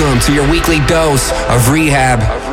Welcome to your weekly dose of rehab.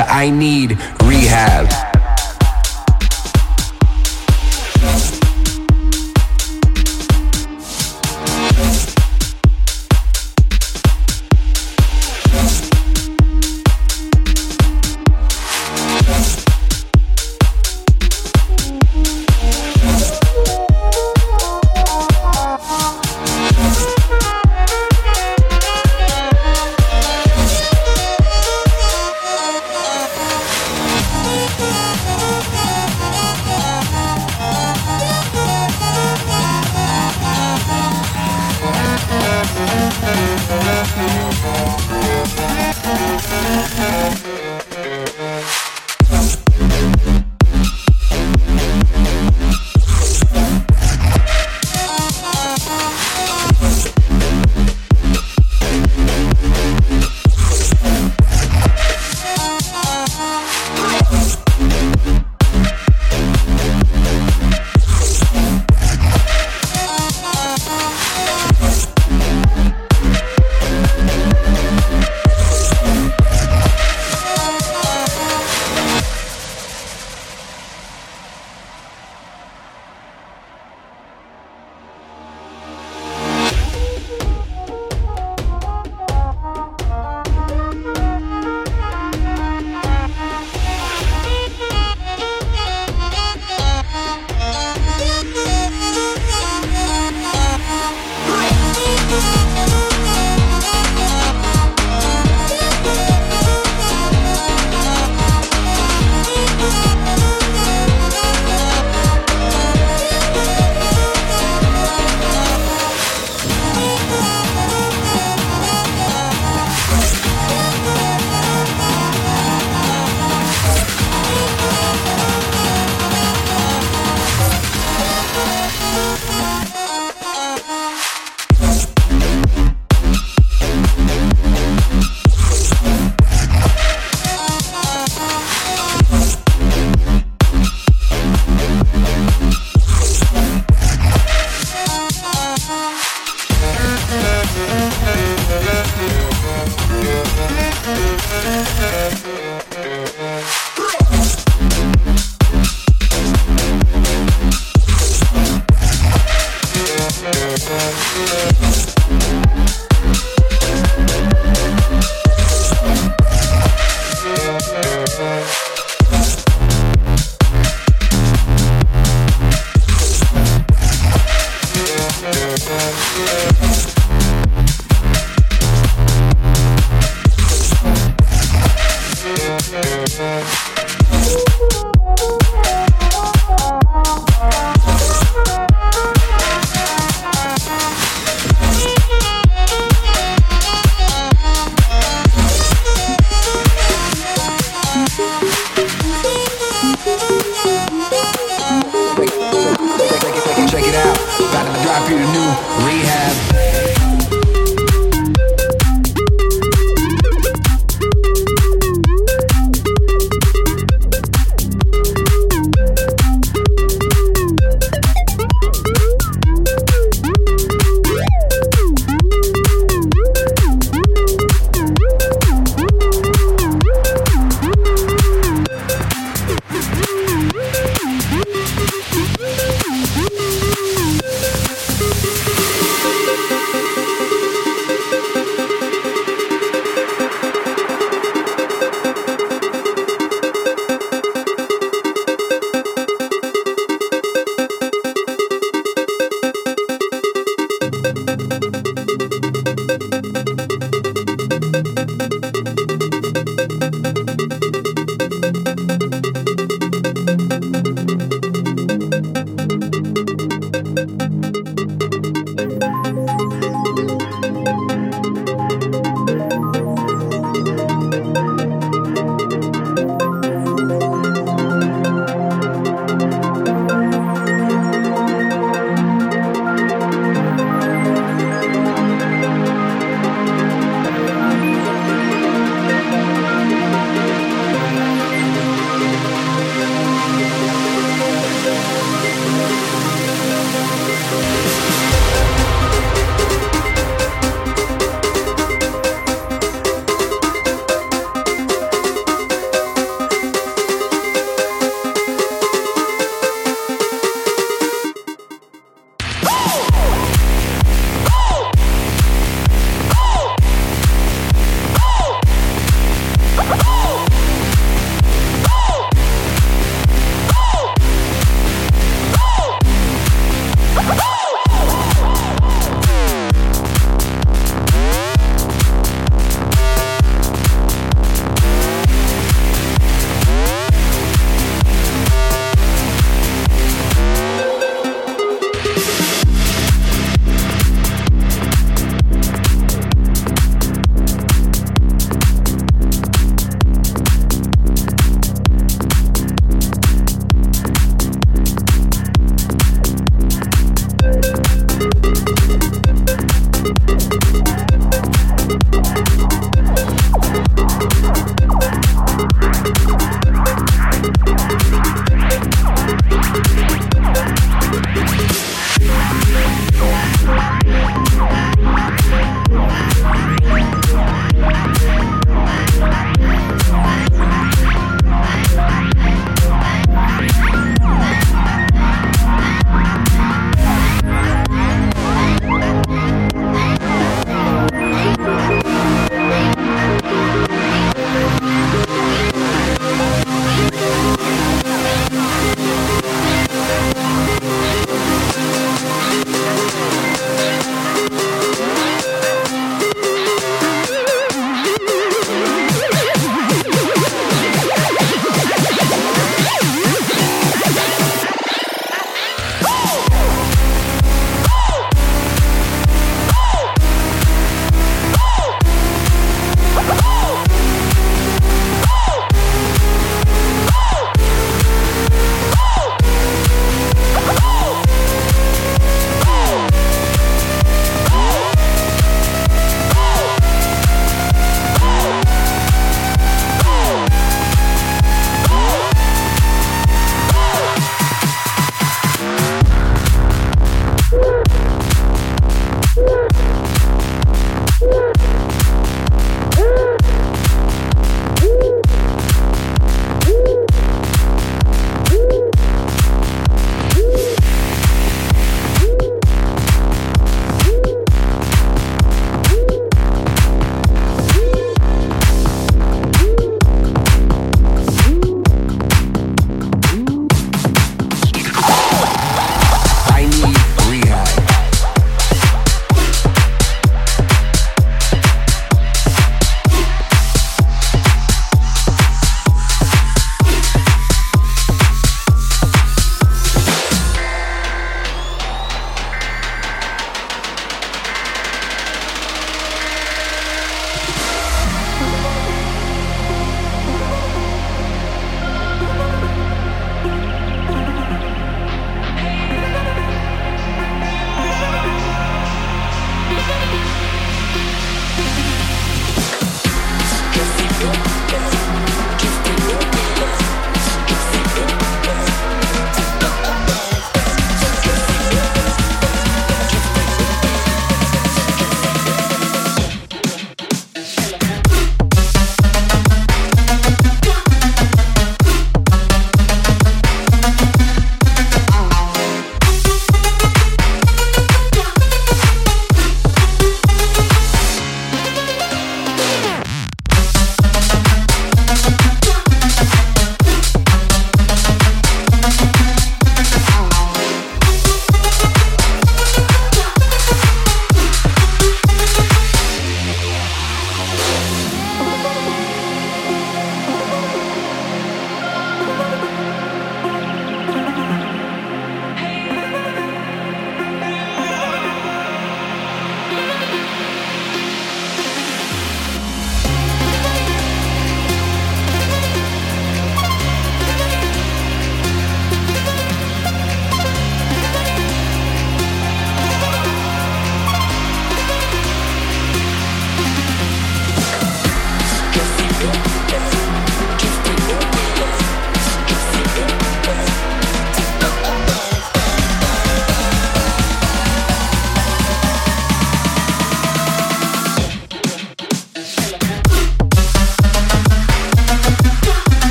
I need rehab.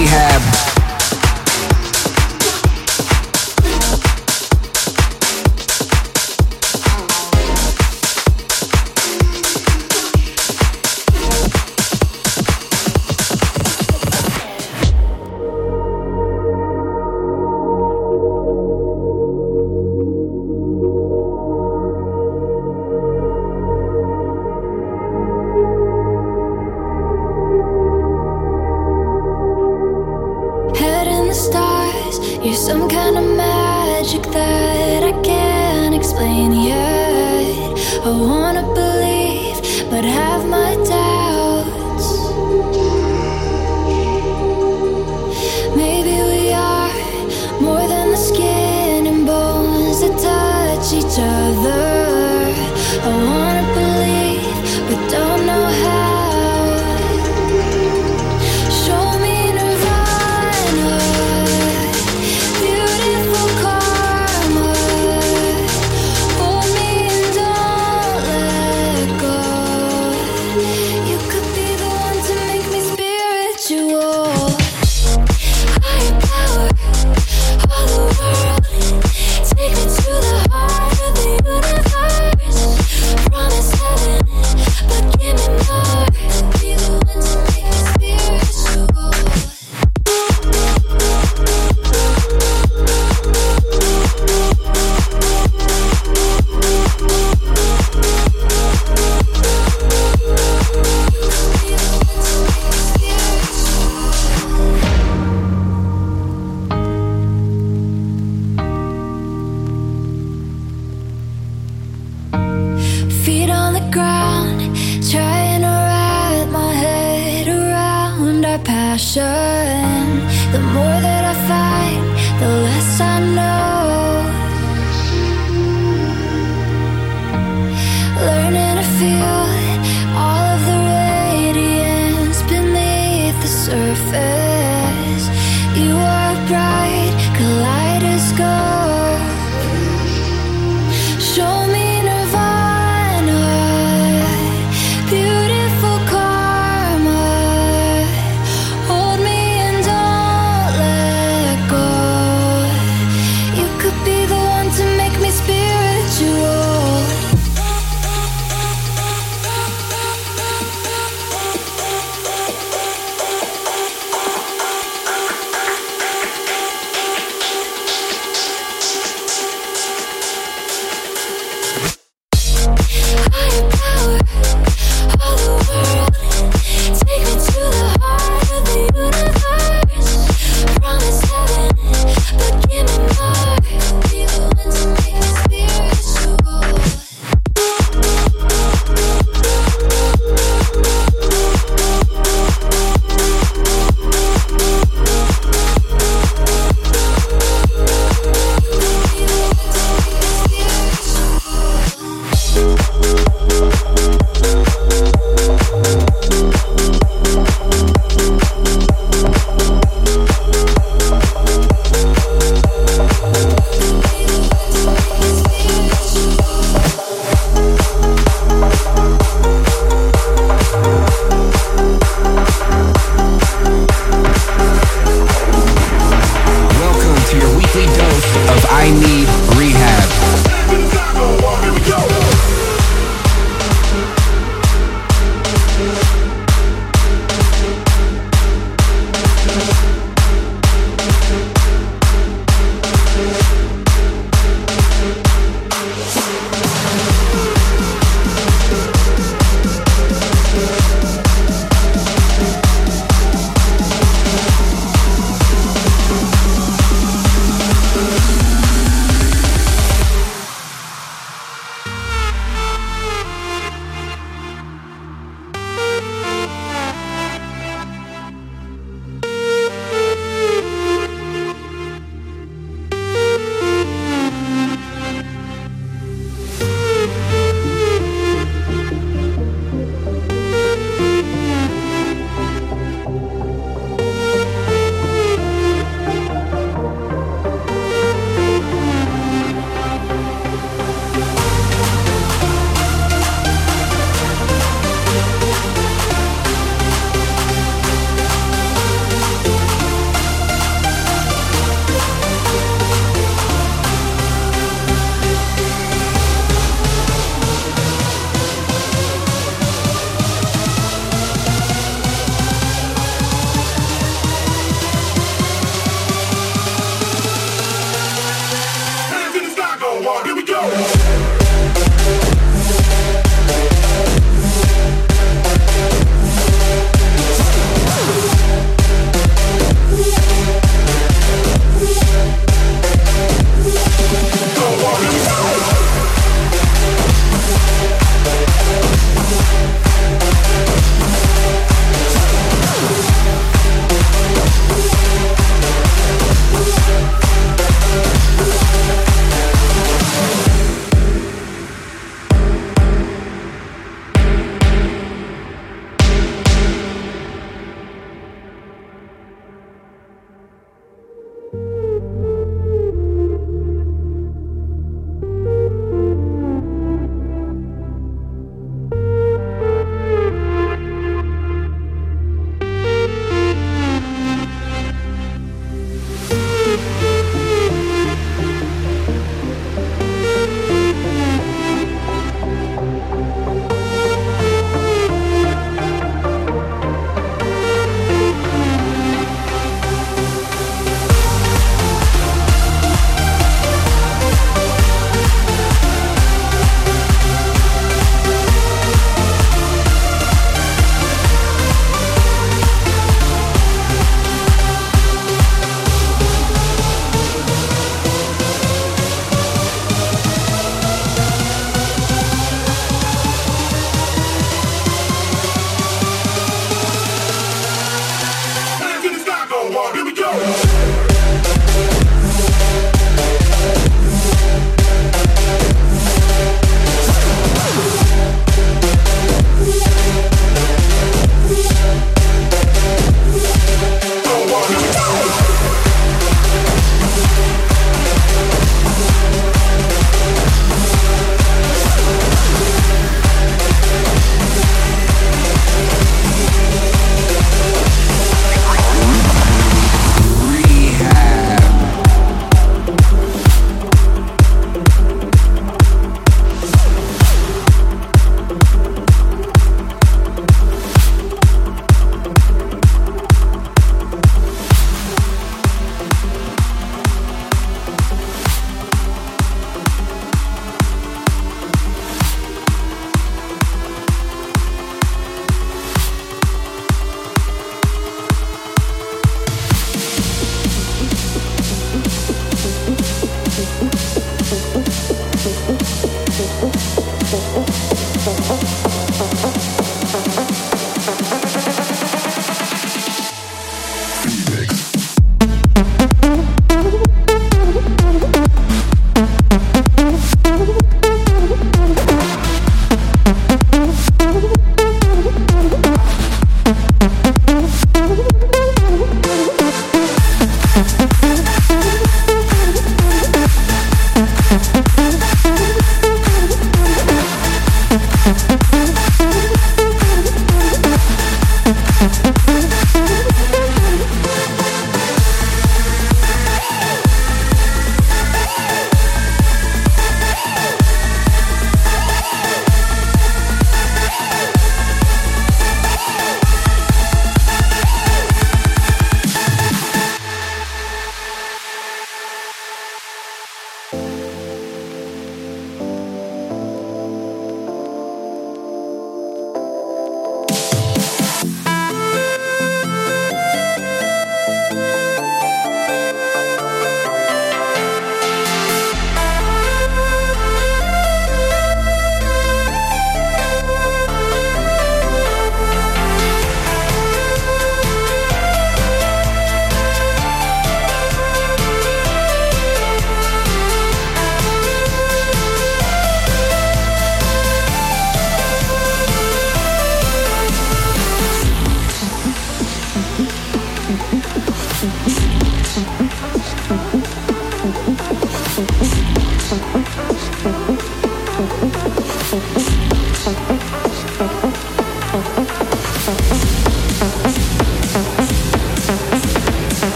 Rehab. The more that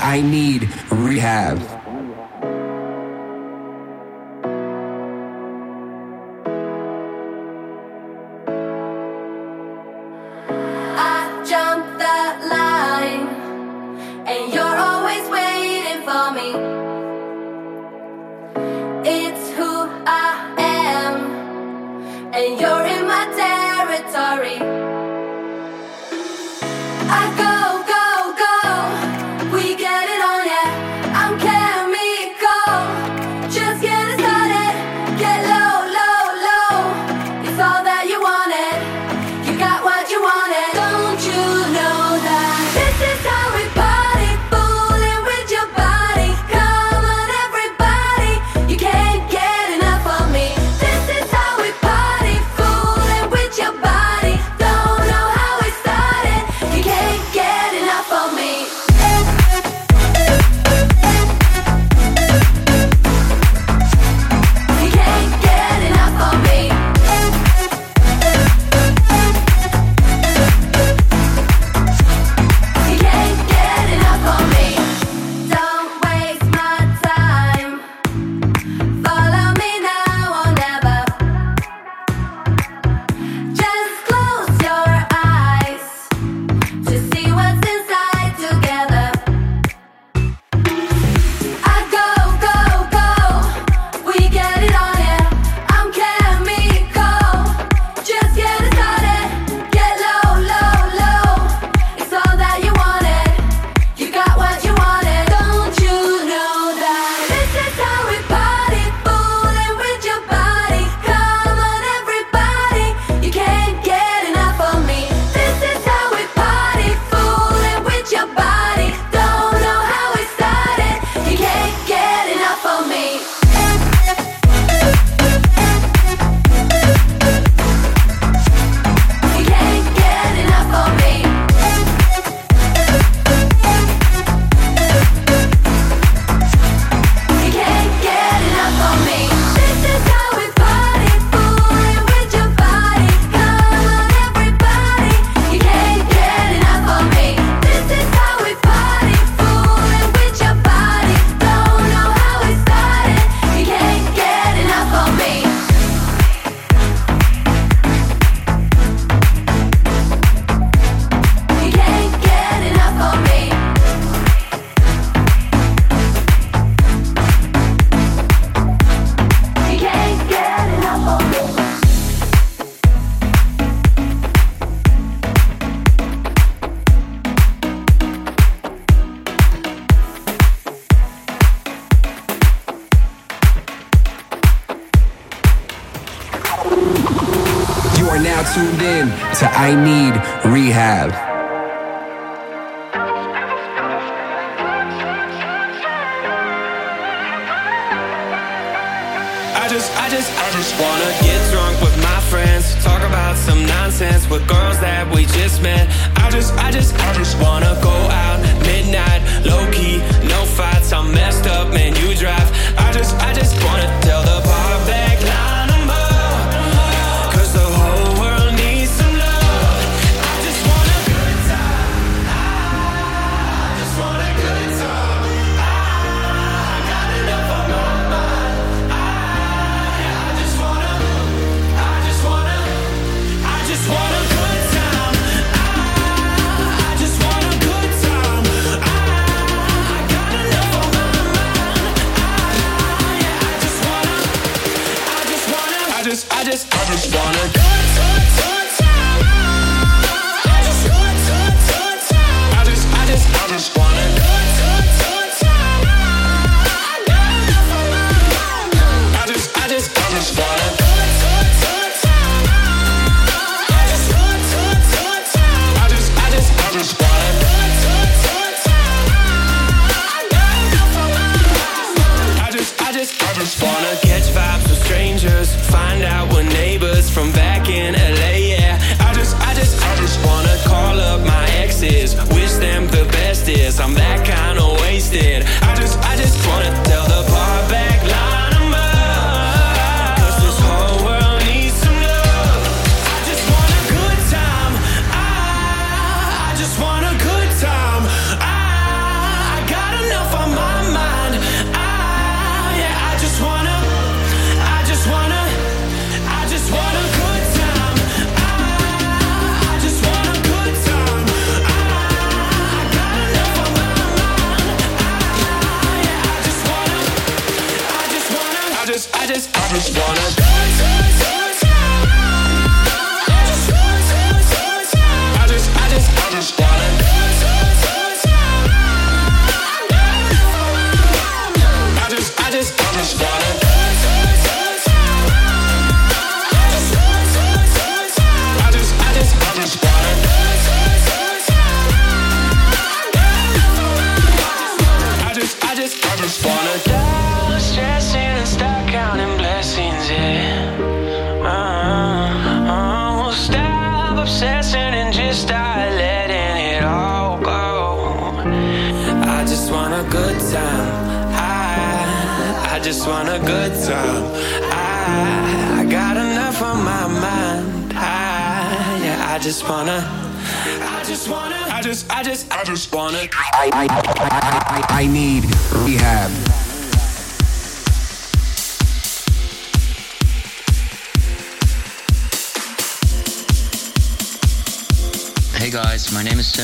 I need rehab.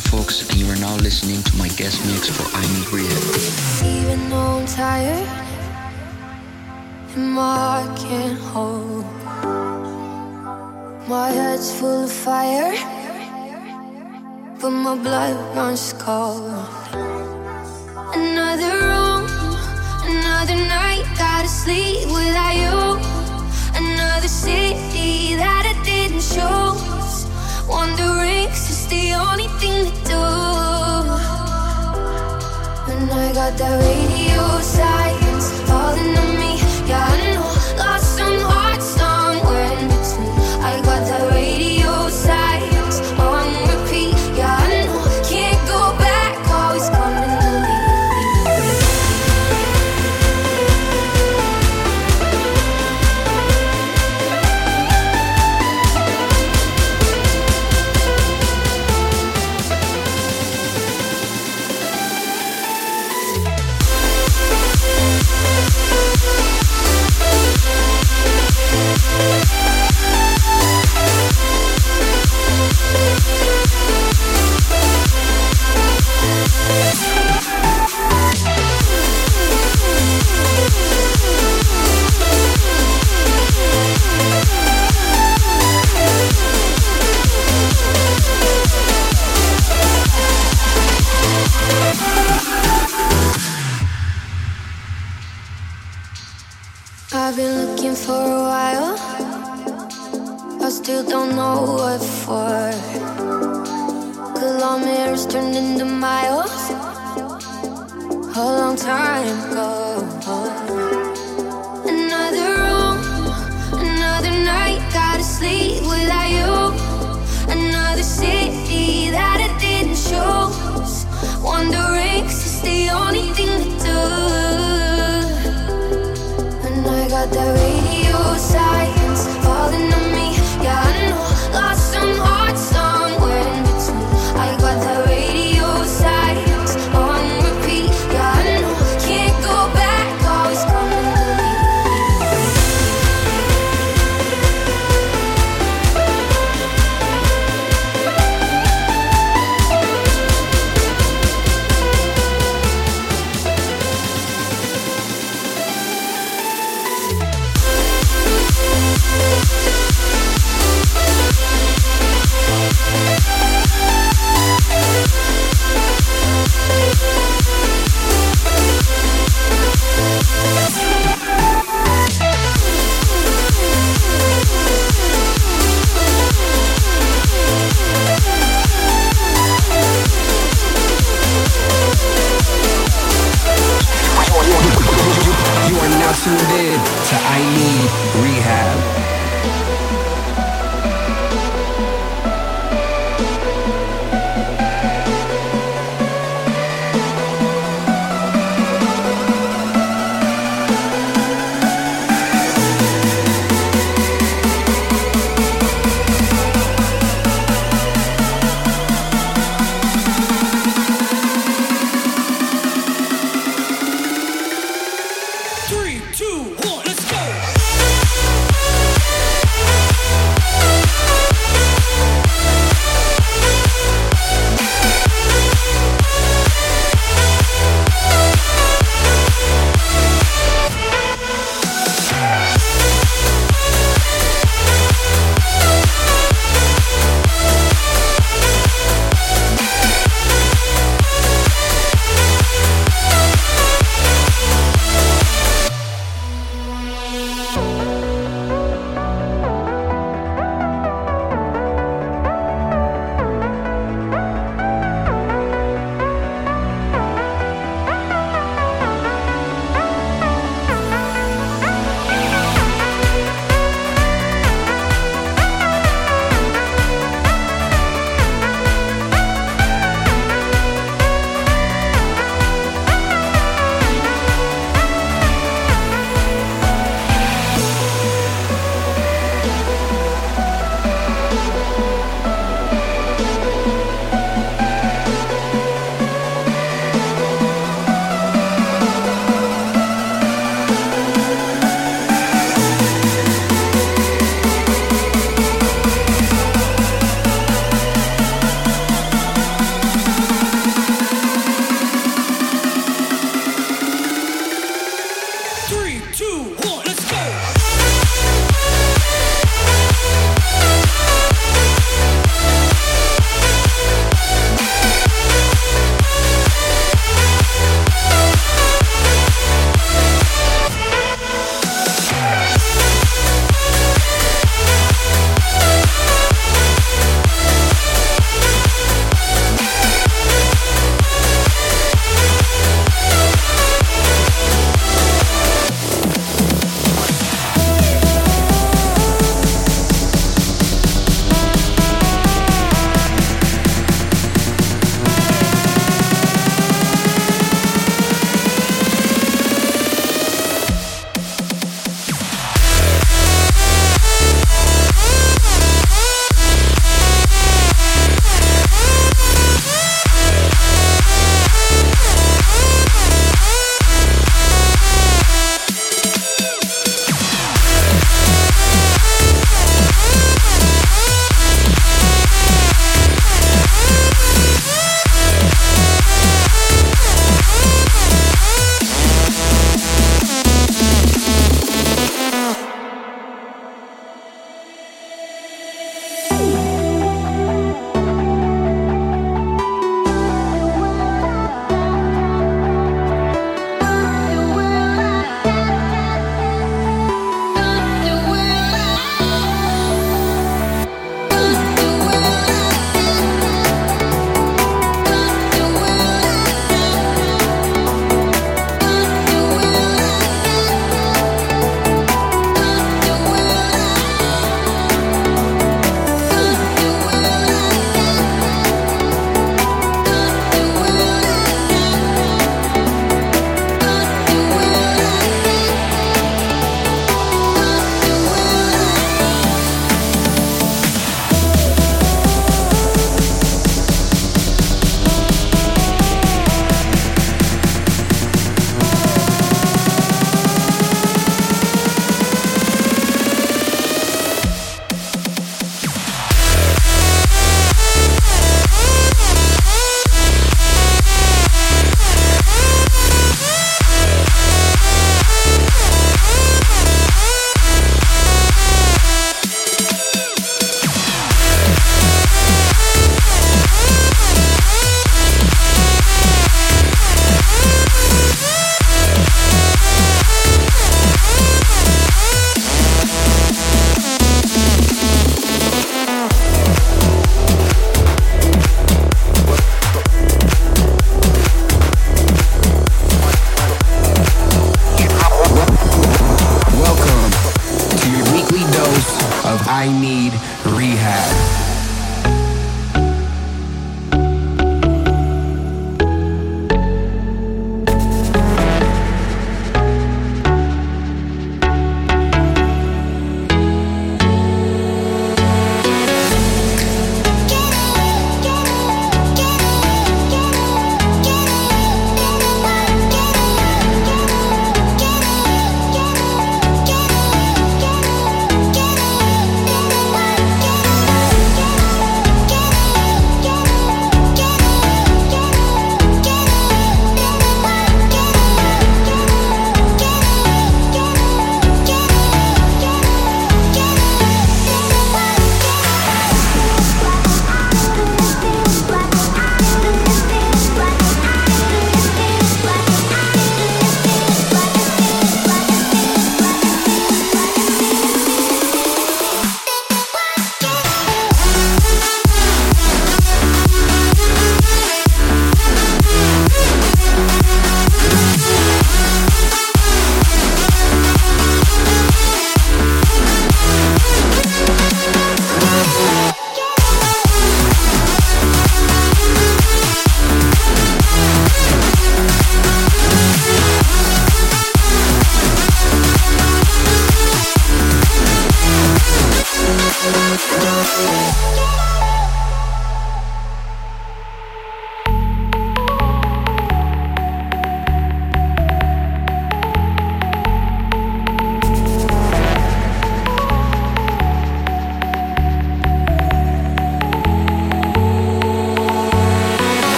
Folks, Fox, and you are now listening to my guest mix for I Need Real. Even though I'm tired, and my can't hold, my head's full of fire, but my blood runs cold. Another room, another night, gotta sleep without you. Another city that I didn't choose the only thing to do. And I got that radio silence falling on me. Yeah, I know.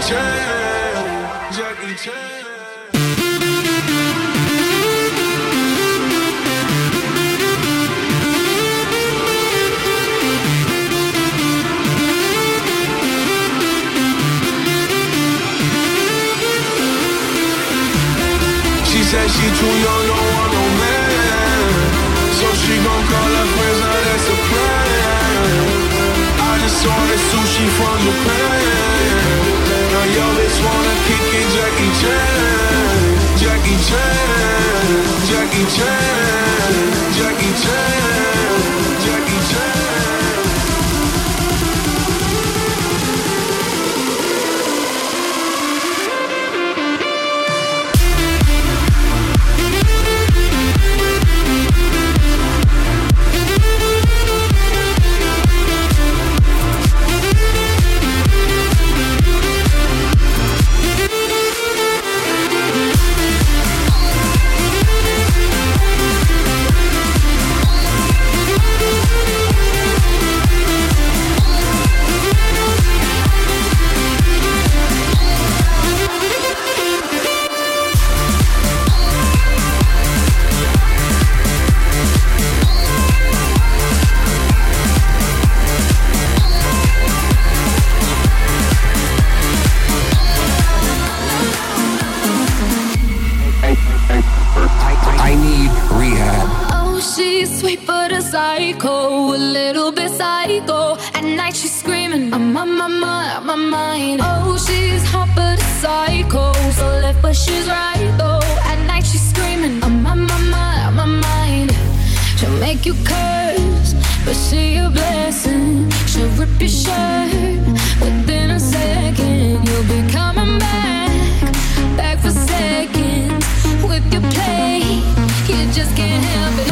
Chan, Jackie Chan. She said she too young, want no man So she gon' call her friends, now that's a plan I just ordered sushi from Japan Jackie Chan, Jackie Chan. make you curse, but she a blessing. She'll rip your shirt within a second. You'll be coming back, back for seconds with your play. You just can't help it.